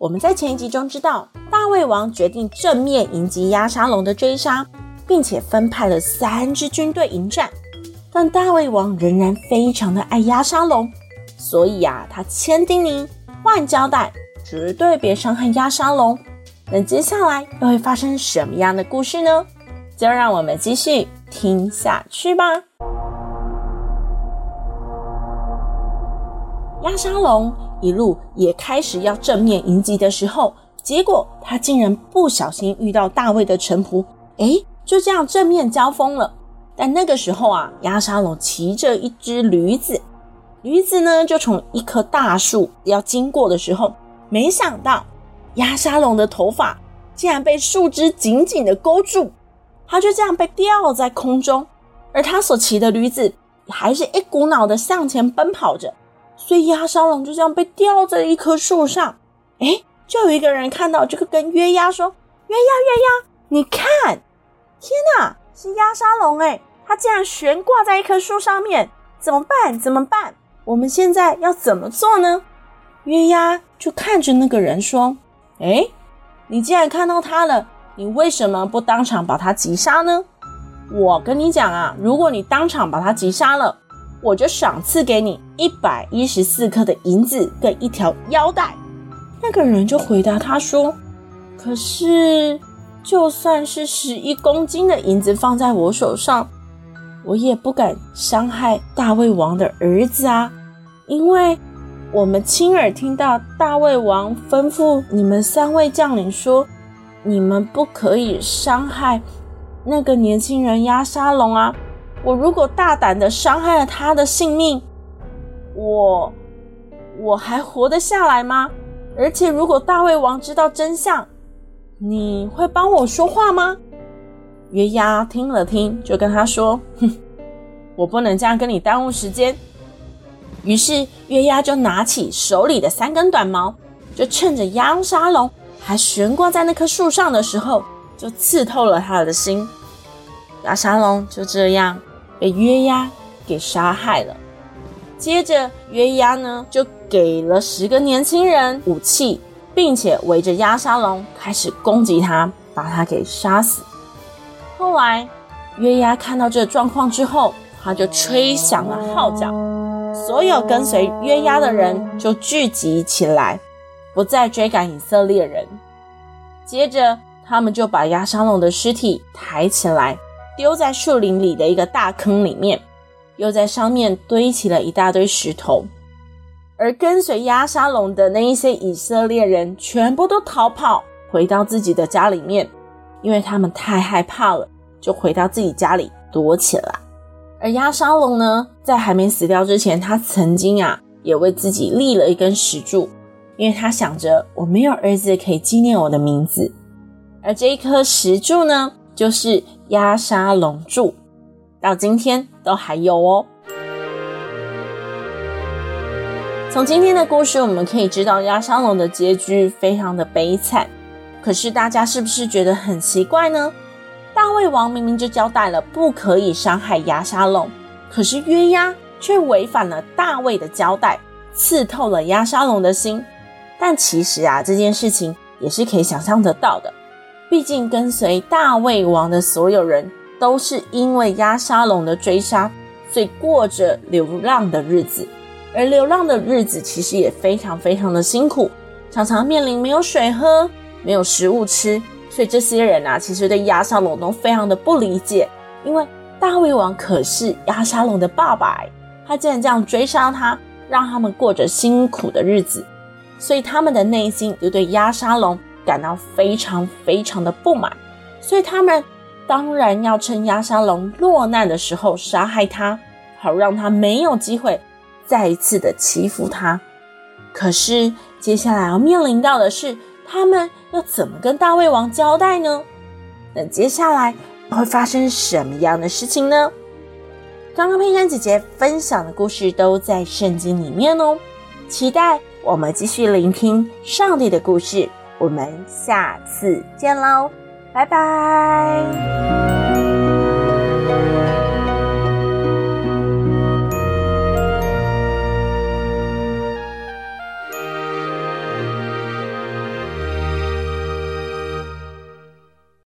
我们在前一集中知道，大胃王决定正面迎击押沙龙的追杀，并且分派了三支军队迎战。但大胃王仍然非常的爱押沙龙，所以啊，他千叮咛万交代，绝对别伤害押沙龙。那接下来又会发生什么样的故事呢？就让我们继续听下去吧。押沙龙。一路也开始要正面迎击的时候，结果他竟然不小心遇到大卫的臣仆，诶，就这样正面交锋了。但那个时候啊，亚沙龙骑着一只驴子，驴子呢就从一棵大树要经过的时候，没想到亚沙龙的头发竟然被树枝紧紧的勾住，他就这样被吊在空中，而他所骑的驴子还是一股脑的向前奔跑着。所以押沙龙就这样被吊在一棵树上，诶，就有一个人看到，这个跟约鸭说：“约鸭，约鸭，你看，天哪，是鸭沙龙诶，他竟然悬挂在一棵树上面，怎么办？怎么办？我们现在要怎么做呢？”约鸭就看着那个人说：“诶，你既然看到他了，你为什么不当场把他击杀呢？我跟你讲啊，如果你当场把他击杀了。”我就赏赐给你一百一十四克的银子跟一条腰带。那个人就回答他说：“可是，就算是十一公斤的银子放在我手上，我也不敢伤害大卫王的儿子啊，因为我们亲耳听到大卫王吩咐你们三位将领说，你们不可以伤害那个年轻人押沙龙啊。”我如果大胆的伤害了他的性命，我我还活得下来吗？而且如果大卫王知道真相，你会帮我说话吗？约押听了听，就跟他说：“哼，我不能这样跟你耽误时间。”于是约押就拿起手里的三根短矛，就趁着押沙龙还悬挂在那棵树上的时候，就刺透了他的心。押沙龙就这样。被约押给杀害了。接着，约押呢就给了十个年轻人武器，并且围着押沙龙开始攻击他，把他给杀死。后来，约押看到这状况之后，他就吹响了号角，所有跟随约押的人就聚集起来，不再追赶以色列人。接着，他们就把押沙龙的尸体抬起来。丢在树林里的一个大坑里面，又在上面堆起了一大堆石头，而跟随押沙龙的那一些以色列人全部都逃跑，回到自己的家里面，因为他们太害怕了，就回到自己家里躲起来。而押沙龙呢，在还没死掉之前，他曾经啊，也为自己立了一根石柱，因为他想着我没有儿子可以纪念我的名字，而这一颗石柱呢，就是押沙龙柱，到今天都还有哦。从今天的故事，我们可以知道押沙龙的结局非常的悲惨。可是大家是不是觉得很奇怪呢？大卫王明明就交代了不可以伤害押沙龙，可是约押却违反了大卫的交代，刺透了押沙龙的心。但其实啊，这件事情也是可以想象得到的。毕竟跟随大卫王的所有人都是因为押沙龙的追杀，所以过着流浪的日子。而流浪的日子其实也非常非常的辛苦，常常面临没有水喝、没有食物吃。所以这些人啊，其实对押沙龙都非常的不理解，因为大卫王可是押沙龙的爸爸，他竟然这样追杀他，让他们过着辛苦的日子，所以他们的内心就对押沙龙。感到非常非常的不满，所以他们当然要趁押沙龙落难的时候杀害他，好让他没有机会再一次的欺负他。可是接下来要面临到的是，他们要怎么跟大卫王交代呢？那接下来会发生什么样的事情呢？刚刚佩珊姐姐分享的故事都在圣经里面哦，期待我们继续聆听上帝的故事。我们下次见喽，拜拜。